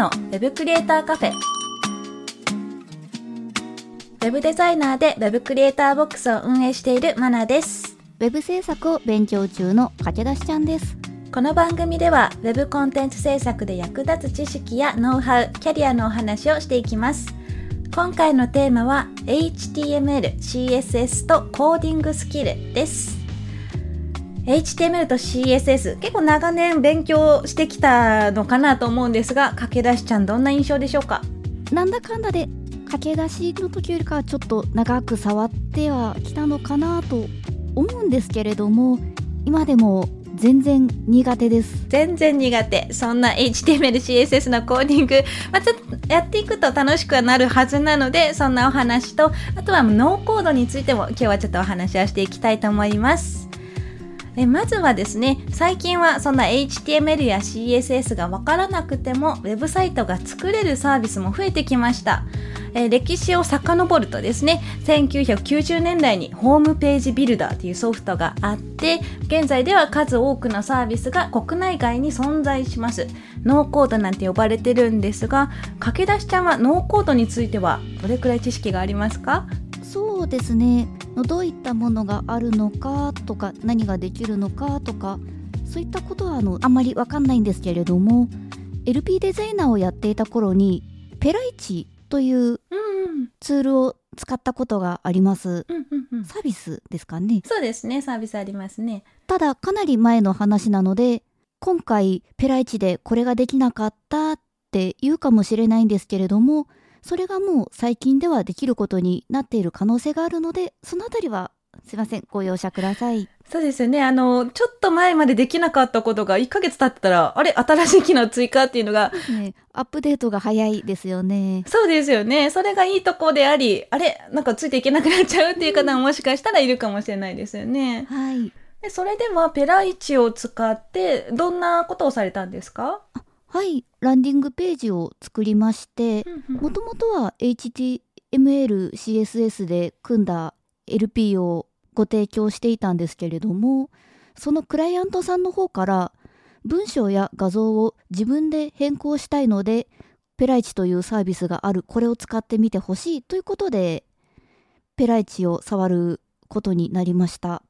のウェブクリエイターカフェウェブデザイナーでウェブクリエイターボックスを運営しているマナですウェブ制作を勉強中の駆け出しちゃんです。この番組では Web コンテンツ制作で役立つ知識やノウハウ、キャリアのお話をしていきます。今回のテーマは HTML、CSS とコーディングスキルです。HTML と CSS 結構長年勉強してきたのかなと思うんですが駆け出しちゃんどんな印象でしょうか？なんだかんだで駆け出しの時よりかはちょっと長く触ってはきたのかなと思うんですけれども今でも全然苦手です。全然苦手。そんな HTML、CSS のコーディング、まあ、ちょっとやっていくと楽しくはなるはずなのでそんなお話とあとはノーコードについても今日はちょっとお話をしていきたいと思いますえまずはですね最近はそんな HTML や CSS がわからなくてもウェブサイトが作れるサービスも増えてきました。え歴史を遡るとですね1990年代にホームページビルダーというソフトがあって現在では数多くのサービスが国内外に存在します。ノーコードなんて呼ばれてるんですが駆け出しちゃんはノーコードについてはどれくらい知識がありますか？そうですね。どういったものがあるのかとか何ができるのかとかそういったことはあのあんまりわかんないんですけれども LP デザイナーをやっていた頃にペライチといううん。ツールを使ったことがあります。うんうんうん。サービスですかね。そうですね。サービスありますね。ただかなり前の話なので今回ペライチでこれができなかったって言うかもしれないんですけれどもそれがもう最近ではできることになっている可能性があるのでそのあたりはすいません。ご容赦ください。そうですよね。あの、ちょっと前までできなかったことが1ヶ月経ってたら、あれ？新しい機能追加っていうのが、ねアップデートが早いですよね。そうですよね。それがいいとこであり、あれ？なんかついていけなくなっちゃうっていう方ももしかしたらいるかもしれないですよね。はい。でそれでは、ペライチを使って、どんなことをされたんですか？はいランディングページを作りましてもともとは HTML、CSS で組んだ LP をご提供していたんですけれども、そのクライアントさんの方から文章や画像を自分で変更したいので、ペライチというサービスがある、これを使ってみてほしいということで、ペライチを触ることになりました。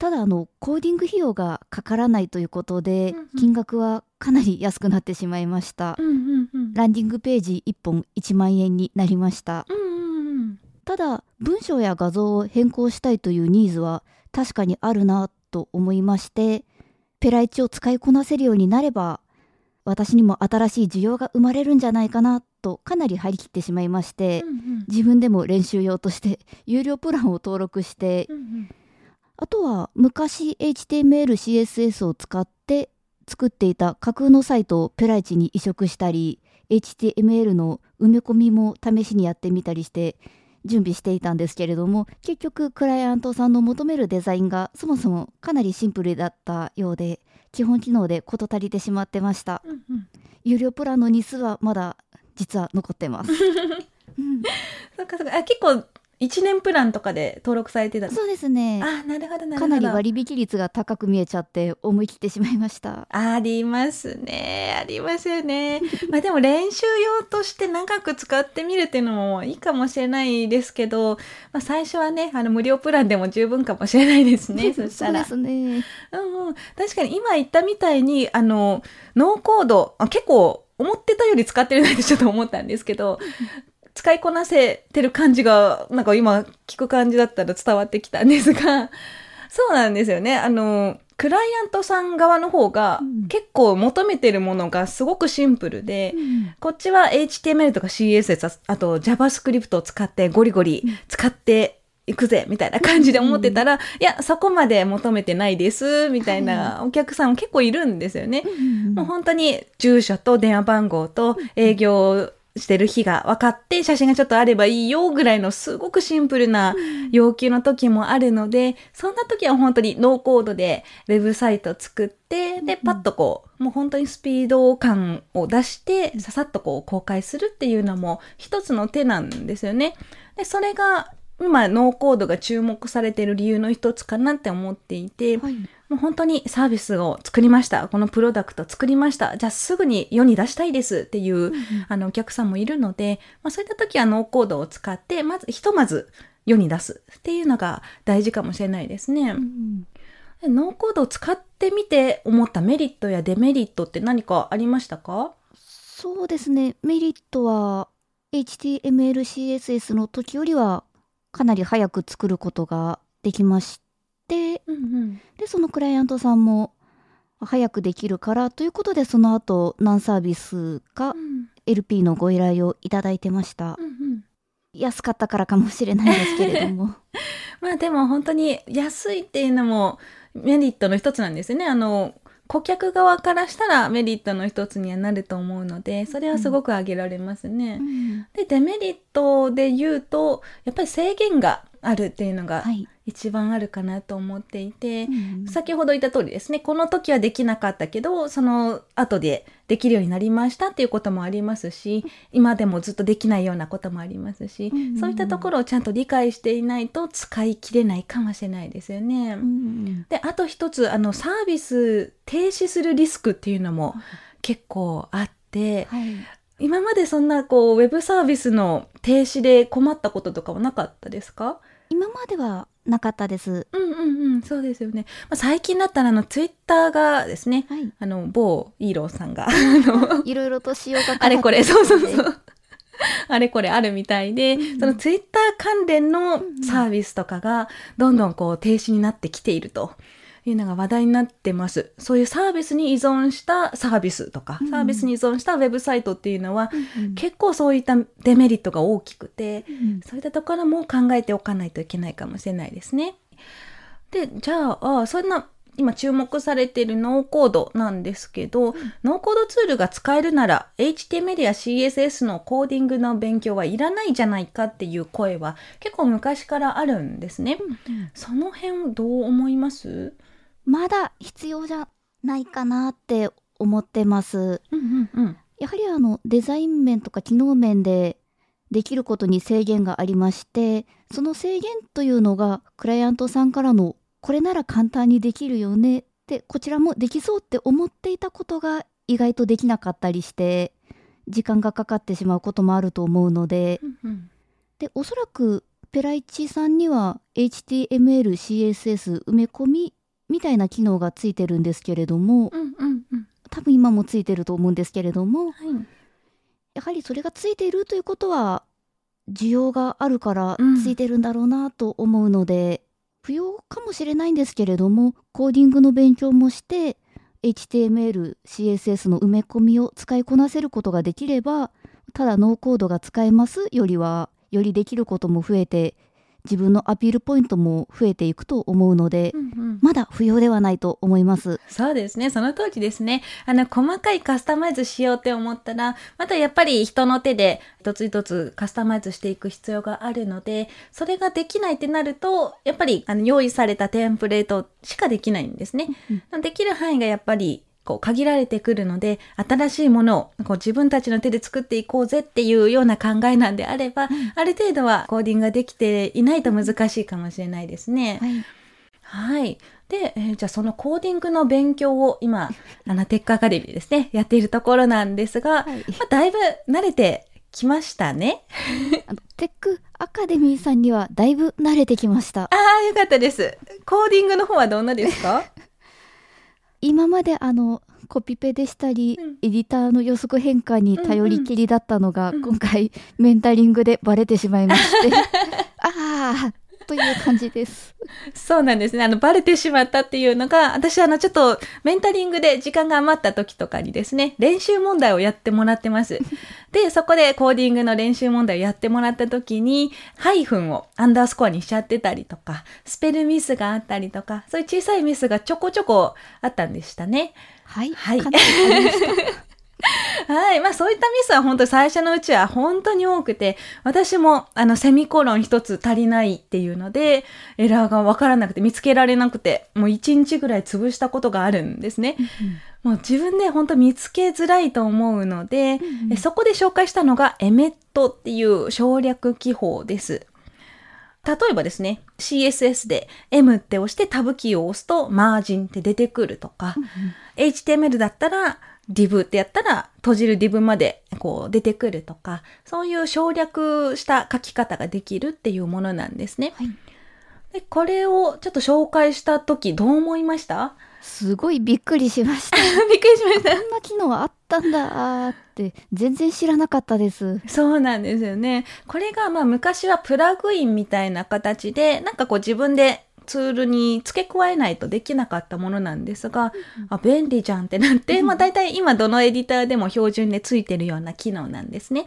ただあのコーディング費用がかからないということで、うんうん金額はかなり安くなってしまいました。うんうんうん。ランディングページ1本1万円になりました。うんうんうん。ただ文章や画像を変更したいというニーズは確かにあるなと思いましてペライチを使いこなせるようになれば私にも新しい需要が生まれるんじゃないかなとかなり張り切ってしまいましてうんうん自分でも練習用として有料プランを登録してうんうんあとは昔 HTML、CSS を使って作っていた架空のサイトをペライチに移植したり HTML の埋め込みも試しにやってみたりして準備していたんですけれども結局クライアントさんの求めるデザインがそもそもかなりシンプルだったようで基本機能で事足りてしまってましたうんうん。有料プランの日数はまだ実は残ってます、う んそっかそっか。あ、結構、1年プランとかで登録されてたそうですねあ、なるほどなるほど。かなり割引率が高く見えちゃって思い切ってしまいましたありますね。ありますよね。まあでも練習用として長く使ってみるっていうのもいいかもしれないですけど、まあ最初はね、あの無料プランでも十分かもしれないですね。そしたら。そうですねうんうん。確かに今言ったみたいに、あの、ノーコード、あ結構思ってたより使ってるなってちょっと思ったんですけど、使いこなせてる感じが、なんか今聞く感じだったら伝わってきたんですが、そうなんですよね。あの、クライアントさん側の方がうん。結構求めてるものがすごくシンプルで、こっちは HTML とか CSS、あと JavaScript を使ってゴリゴリ使って行くぜみたいな感じで思ってたら、うん、いや、そこまで求めてないです、みたいなお客さんも結構いるんですよね。もう本当に住所と電話番号と営業してる日が分かって写真がちょっとあればいいよぐらいのすごくシンプルな要求の時もあるので、そんな時は本当にノーコードでウェブサイト作って、で、パッとこう、もう本当にスピード感を出して、ささっとこう公開するっていうのも一つの手なんですよね。で、それが今ノーコードが注目されている理由の一つかなって思っていて、はい、もう本当にサービスを作りました。このプロダクト作りました。じゃあすぐに世に出したいですっていう、うん、あのお客さんもいるので、まあ、そういった時はノーコードを使ってまずひとまず世に出すっていうのが大事かもしれないですね。うんノーコードを使ってみて思ったメリットやデメリットって何かありましたか？そうですね。メリットは HTML、CSS の時よりはかなり早く作ることができまして、うんうん、でそのクライアントさんも早くできるからということでその後ナンサービスが LP のご依頼をいただいてました、うんうん、安かったからかもしれないですけれども。まあでも本当に安いっていうのもメリットの一つなんですよね。あの顧客側からしたらメリットの一つにはなると思うのでそれはすごく挙げられますね。うん、でデメリットで言うとやっぱり制限があるっていうのが一番あるかなと思っていて、うん、先ほど言った通りですねこの時はできなかったけどその後でできるようになりましたっていうこともありますし今でもずっとできないようなこともありますし、うん、そういったところをちゃんと理解していないと使い切れないかもしれないですよね。うん、であと一つあのサービス停止するリスクっていうのも結構あって、はい、今までそんなこうウェブサービスの停止で困ったこととかはなかったですか？今まではなかったです。うんうんうん、そうですよね。まあ、最近だったらあのツイッターがですね、はい、あの某イーローさんが いろいろと仕様が あれこれそうそうそう。あれこれあるみたいで、うん、そのツイッター関連のサービスとかがどんどんこう停止になってきていると。いうのが話題になってます。そういうサービスに依存したサービスとか、うん、サービスに依存したウェブサイトっていうのは、うん、結構そういったデメリットが大きくて、うん、そういったところも考えておかないといけないかもしれないですね。で、じゃあ、あそんな今注目されているノーコードなんですけど、うん、ノーコードツールが使えるなら HTML や CSS のコーディングの勉強はいらないじゃないかっていう声は結構昔からあるんですね。その辺どう思います？まだ必要じゃないかなって思ってます。うんうんうん、やはりあのデザイン面とか機能面でできることに制限がありましてその制限というのがクライアントさんからのこれなら簡単にできるよねってこちらもできそうって思っていたことが意外とできなかったりして時間がかかってしまうこともあると思うので、うんうん、でおそらくペライチさんには HTML、CSS 埋め込みみたいな機能がついてるんですけれども、うんうんうん、多分今もついてると思うんですけれども、はい、やはりそれがついているということは需要があるからついてるんだろうなと思うので、うん、不要かもしれないんですけれどもコーディングの勉強もして HTML、CSS の埋め込みを使いこなせることができればただノーコードが使えますよりはよりできることも増えて自分のアピールポイントも増えていくと思うので、うんうん、まだ不要ではないと思います。そうですね。その当時ですね。あの、細かいカスタマイズしようって思ったら、またやっぱり人の手で一つ一つカスタマイズしていく必要があるので、それができないってなると、やっぱりあの用意されたテンプレートしかできないんですね。うん、できる範囲がやっぱりこう限られてくるので新しいものをこう自分たちの手で作っていこうぜっていうような考えなんであれば、うん、ある程度はコーディングができていないと難しいかもしれないですね。はい、はいで、えー、じゃあそのコーディングの勉強を今、あの、テックアカデミーですね、やっているところなんですが、はい、まあ、だいぶ慣れてきましたね。あのテックアカデミーさんにはだいぶ慣れてきました。ああ、よかったです。コーディングの方はどんなですか？今まであのコピペでしたり、うん、エディターの予測変換に頼りきりだったのが、うんうん、今回メンタリングでバレてしまいまして ああという感じです。そうなんですね。あの、バレてしまったっていうのが、私、あの、ちょっと、メンタリングで時間が余った時とかにですね、練習問題をやってもらってます。で、そこでコーディングの練習問題をやってもらった時に、ハイフンをアンダースコアにしちゃってたりとか、スペルミスがあったりとか、そういう小さいミスがちょこちょこあったんでしたね。はい。はい はい。まあそういったミスは本当最初のうちは本当に多くて、私もあのセミコロン一つ足りないっていうので、エラーがわからなくて見つけられなくて、もう一日ぐらい潰したことがあるんですね。もう自分で本当見つけづらいと思うので、うんえそこで紹介したのがエメットっていう省略記法です。例えばですね、CSS で M って押してタブキーを押すとマージンって出てくるとか、HTML だったら div ってやったら閉じる div までこう出てくるとか、そういう省略した書き方ができるっていうものなんですね。はい。でこれをちょっと紹介した時どう思いました？すごいびっくりしました。びっくりしました。こんな機能あったんだーって全然知らなかったです。そうなんですよね。これがまあ昔はプラグインみたいな形で、なんかこう自分でツールに付け加えないとできなかったものなんですが、あ、便利じゃんってなって、まあ大体今どのエディターでも標準で付いてるような機能なんですね。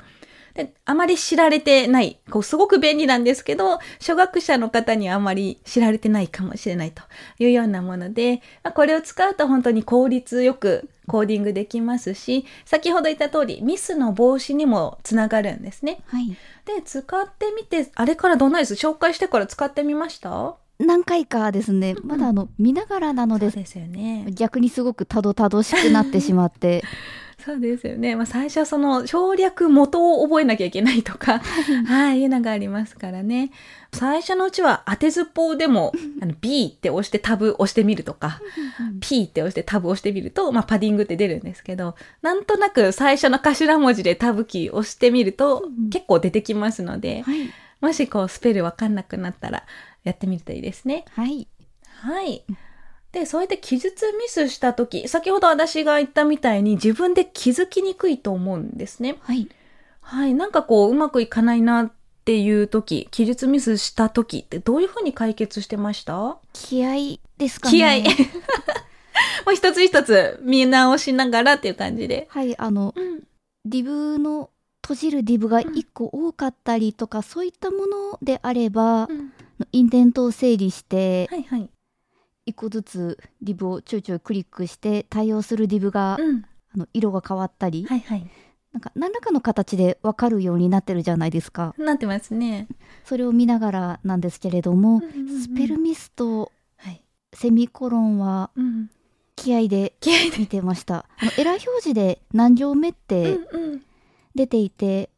で、あまり知られてない、こうすごく便利なんですけど、初学者の方にはあまり知られてないかもしれないというようなもので、まあ、これを使うと本当に効率よくコーディングできますし、先ほど言った通りミスの防止にもつながるんですね。はい。で、使ってみて、あれからどんなです？紹介してから使ってみました？何回かですね、うんまだあの見ながらなのでそうですよね。逆にすごくたどたどしくなってしまって、そうですよね。まあ、最初はその省略元を覚えなきゃいけないとか、はい、いうのがありますからね。最初のうちは当てずっぽうでも、あの B って押してタブ押してみるとか、P って押してタブ押してみると、まあ、パディングって出るんですけど、なんとなく最初の頭文字でタブキー押してみるとうん結構出てきますので、はい。もしこうスペルわかんなくなったらやってみるといいですね。はい。はい。で、そうやって記述ミスしたとき、先ほど私が言ったみたいに自分で気づきにくいと思うんですね。はい。はい。なんかこう、うまくいかないなっていうとき、記述ミスしたときってどういうふうに解決してました？気合ですかね。気合。もう一つ一つ見直しながらっていう感じで。はい。あの、うん。ディブの閉じるディブが1個多かったりとか、そういったものであれば、インデントを整理して、はいはい。1個ずつディブをちょいちょいクリックして対応するディブが、うん。あの色が変わったり、はいはい。なんか何らかの形で分かるようになってるじゃないですか。なってますね。それを見ながらなんですけれども、うんうんうんスペルミスとはい。セミコロンはうん。気合で。見てました。あのエラー表示で何行目ってうんうん。出ていて、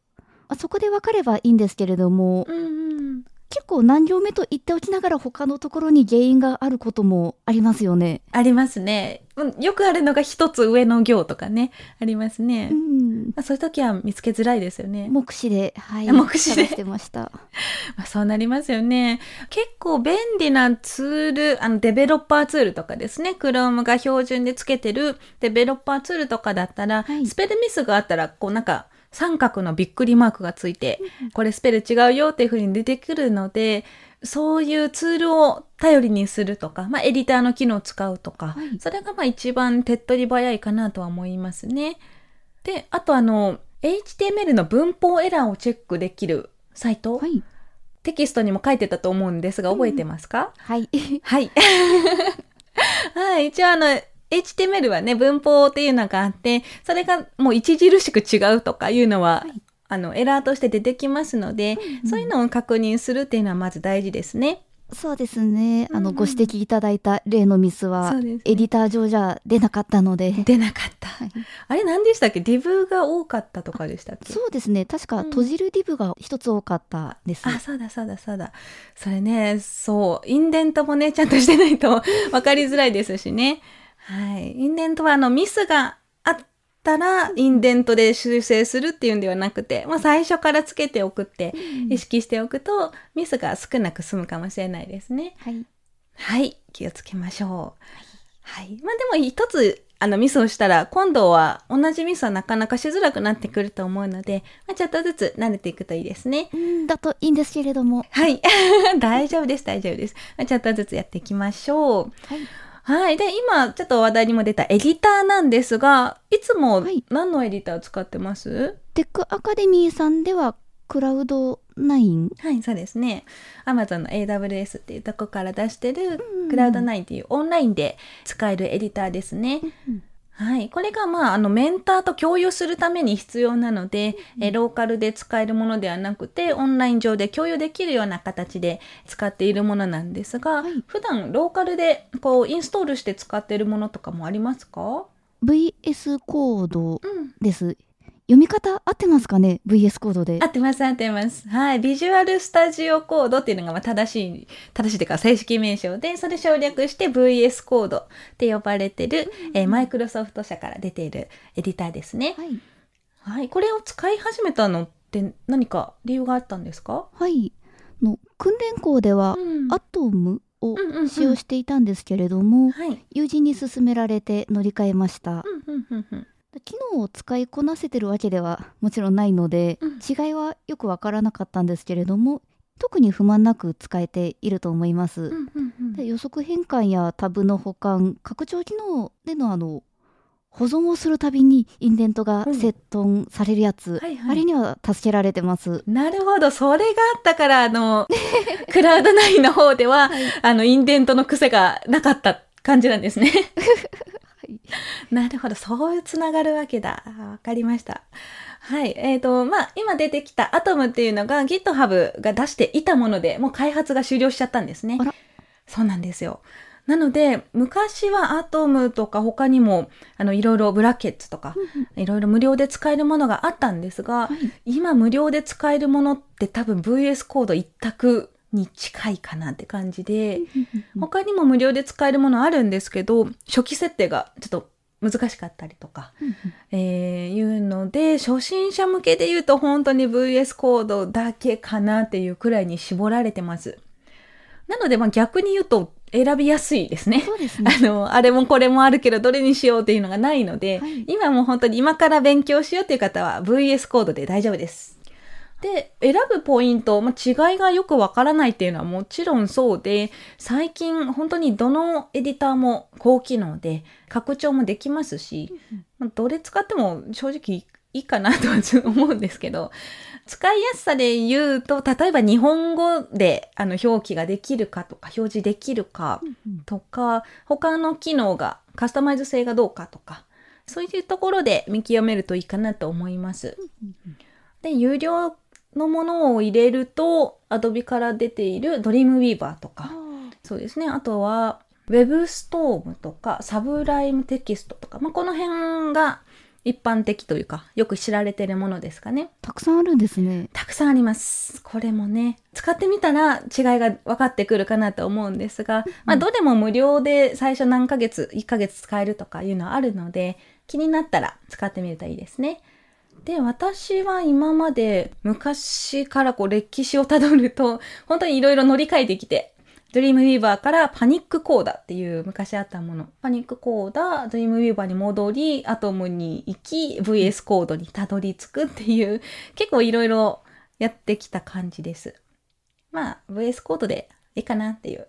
あそこで分かればいいんですけれども、うんうん。結構何行目と言っておきながら他のところに原因があることもありますよね。ありますね。うんよくあるのが一つ上の行とかね。ありますね。うん。まあ、そういう時は見つけづらいですよね。目視で、はい。目視で探してました。まあ、そうなりますよね。結構便利なツール、あのデベロッパーツールとかですね。Chrome が標準でつけてるデベロッパーツールとかだったら、はいスペルミスがあったら、こうなんか三角のびっくりマークがついて、これスペル違うよっていう風に出てくるので、そういうツールを頼りにするとか、まあエディターの機能を使うとか、はいそれがまあ一番手っ取り早いかなとは思いますね。で、あとあの、HTML の文法エラーをチェックできるサイト、はい。テキストにも書いてたと思うんですが、覚えてますか、はい。はい。はい。一応あの、HTML はね、文法っていうのがあって、それがもう著しく違うとかいうのは、はいあの、エラーとして出てきますので、うんそういうのを確認するっていうのはまず大事ですね。そうですね。あの、うんうんご指摘いただいた例のミスは、ねエディター上じゃ出なかったので。出なかった。はいあれ何でしたっけ ?div が多かったとかでしたっけ？そうですね。確かうん閉じるディブが一つ多かったです。あ、そうだそうだそうだ。それね、そう、インデントもね、ちゃんとしてないと分かりづらいですしね。はい。インデントはあのミスがあったら、インデントで修正するっていうんではなくて、まあ最初からつけておくってうん意識しておくと、ミスが少なく済むかもしれないですね。はい。はい。気をつけましょう。はい。まあでも一つ、あのミスをしたら、今度は同じミスはなかなかしづらくなってくると思うので、まあ、ちょっとずつ慣れていくといいですね。うんだといいんですけれども。はい。大丈夫です、大丈夫です。まあちょっとずつやっていきましょう。はい。はい。で、今、ちょっと話題にも出たエディターなんですが、いつも何のエディター使ってます、はい、テックアカデミーさんでは、クラウド9はい、そうですね。Amazon の AWS っていうとこから出してる、クラウド9っていうオンラインで使えるエディターですね。うんはい。これが、まあ、あの、メンターと共有するために必要なので、うん、えローカルで使えるものではなくて、オンライン上で共有できるような形で使っているものなんですが、はい、普段ローカルで、こう、インストールして使っているものとかもありますか VS コードです。うん読み方合ってますかね ?VS コードで。合ってます、合ってます。はい。ビジュアルスタジオコードっていうのがまあ正しい、正しいというか正式名称で、それ省略して VS コードって呼ばれてる、うん、えマイクロソフト社から出ているエディターですね。はい。はい。これを使い始めたのって何か理由があったんですか？はい。の訓練校では、うん、アトムを使用していたんですけれども、はい、友人に勧められて乗り換えました。うんうんうんうん機能を使いこなせてるわけではもちろんないので、うん、違いはよくわからなかったんですけれども特に不満なく使えていると思います。うんうんうん、で予測変換やタブの保管拡張機能でのあの保存をするたびにインデントがセットされるやつ、うんはいはい、あれには助けられてます。なるほど、それがあったから、あの、クラウド内の方では、はい、あの、インデントの癖がなかった感じなんですね。なるほど。そうつながるわけだ。わかりました。はい。えっ、ー、と、まあ、今出てきたアトムっていうのが GitHub が出していたもので、もう開発が終了しちゃったんですね。そうなんですよ。なので、昔はアトムとか他にも、あの、いろいろブラケッツとか、いろいろ無料で使えるものがあったんですが、はい、今無料で使えるものって多分 VS コード一択に近いかなって感じで、他にも無料で使えるものあるんですけど、初期設定がちょっと難しかったりとか、えー、いうので、初心者向けで言うと本当に VS コードだけかなっていうくらいに絞られてます。なので、まあ逆に言うと選びやすいですね。そうですね。あの、あれもこれもあるけど、どれにしようっていうのがないので、はい、今も本当に今から勉強しようっていう方は VS コードで大丈夫です。で、選ぶポイント、まあ、違いがよくわからないっていうのはもちろんそうで、最近本当にどのエディターも高機能で拡張もできますし、まあ、どれ使っても正直いいかなとは思うんですけど、使いやすさで言うと、例えば日本語であの表記ができるかとか、表示できるかとか、他の機能がカスタマイズ性がどうかとか、そういうところで見極めるといいかなと思います。で、有料のものを入れると、アドビから出ているドリームウィーバーとか、そうですね。あとは、ウェブストームとか、サブライムテキストとか、まあ、この辺が一般的というか、よく知られてるものですかね。たくさんあるんですね。たくさんあります。これもね、使ってみたら違いが分かってくるかなと思うんですが、まあ、どれも無料で最初何ヶ月、1ヶ月使えるとかいうのはあるので、気になったら使ってみるといいですね。で、私は今まで昔からこう歴史をたどると、本当にいろいろ乗り換えてきて、ドリームウィーバーからパニックコーダっていう昔あったもの。パニックコーダ、ドリームウィーバーに戻り、アトムに行き、VS コードにたどり着くっていう、結構いろいろやってきた感じです。まあ、VS コードでいいかなっていう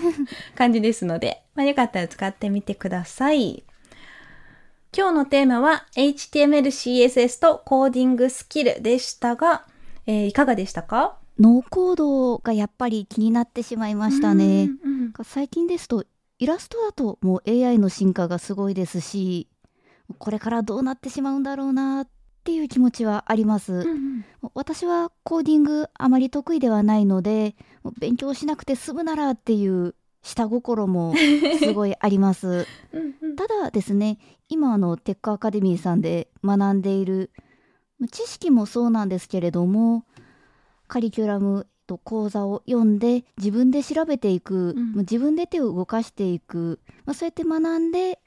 感じですので、まあよかったら使ってみてください。今日のテーマは HTML、CSS とコーディングスキルでしたが、えー、いかがでしたか？ノーコードがやっぱり気になってしまいましたね。うんうん、最近ですとイラストだともう AI の進化がすごいですし、これからどうなってしまうんだろうなっていう気持ちはあります。うんうん、私はコーディングあまり得意ではないので、勉強しなくて済むならっていう下心もすごいあります ただですね今あのテックアカデミーさんで学んでいる知識もそうなんですけれどもカリキュラムと講座を読んで自分で調べていく、うん、自分で手を動かしていく、まあ、そうやって学んで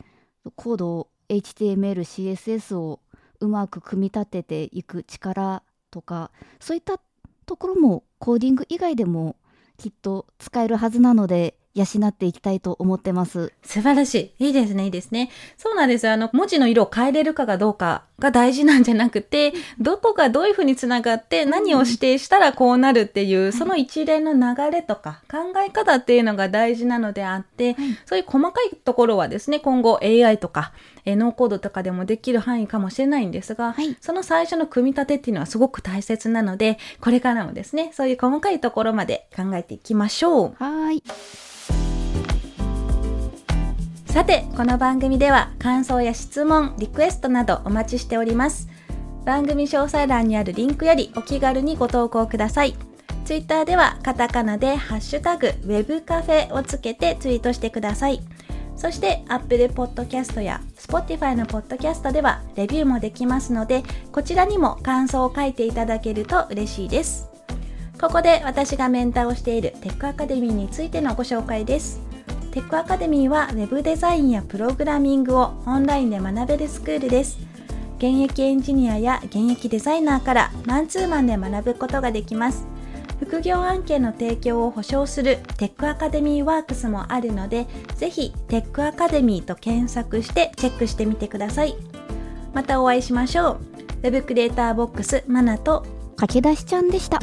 コードを HTML、CSS をうまく組み立てていく力とかそういったところもコーディング以外でもきっと使えるはずなので養っていきたいと思ってます。素晴らしい。いいですね、いいですね。そうなんですよ。あの、文字の色を変えれるかがどうかが大事なんじゃなくて、どこがどういうふうにつながって何を指定したらこうなるっていう、その一連の流れとか考え方っていうのが大事なのであって、そういう細かいところはですね、今後 AI とか、えノーコードとかでもできる範囲かもしれないんですが、はい、その最初の組み立てっていうのはすごく大切なので、これからもですね、そういう細かいところまで考えていきましょう。はい。さて、この番組では感想や質問、リクエストなどお待ちしております。番組詳細欄にあるリンクよりお気軽にご投稿ください。ツイッターではカタカナでハッシュタグ web カフェをつけてツイートしてください。そして Apple Podcast や Spotify の Podcast ではレビューもできますので、こちらにも感想を書いていただけると嬉しいです。ここで私がメンターをしているテックアカデミーについてのご紹介です。テックアカデミーは Web デザインやプログラミングをオンラインで学べるスクールです。現役エンジニアや現役デザイナーからマンツーマンで学ぶことができます。副業案件の提供を保証するテックアカデミーワークスもあるので、ぜひテックアカデミーと検索してチェックしてみてください。またお会いしましょう。Web クリエイターボックスマナと駆け出しちゃんでした。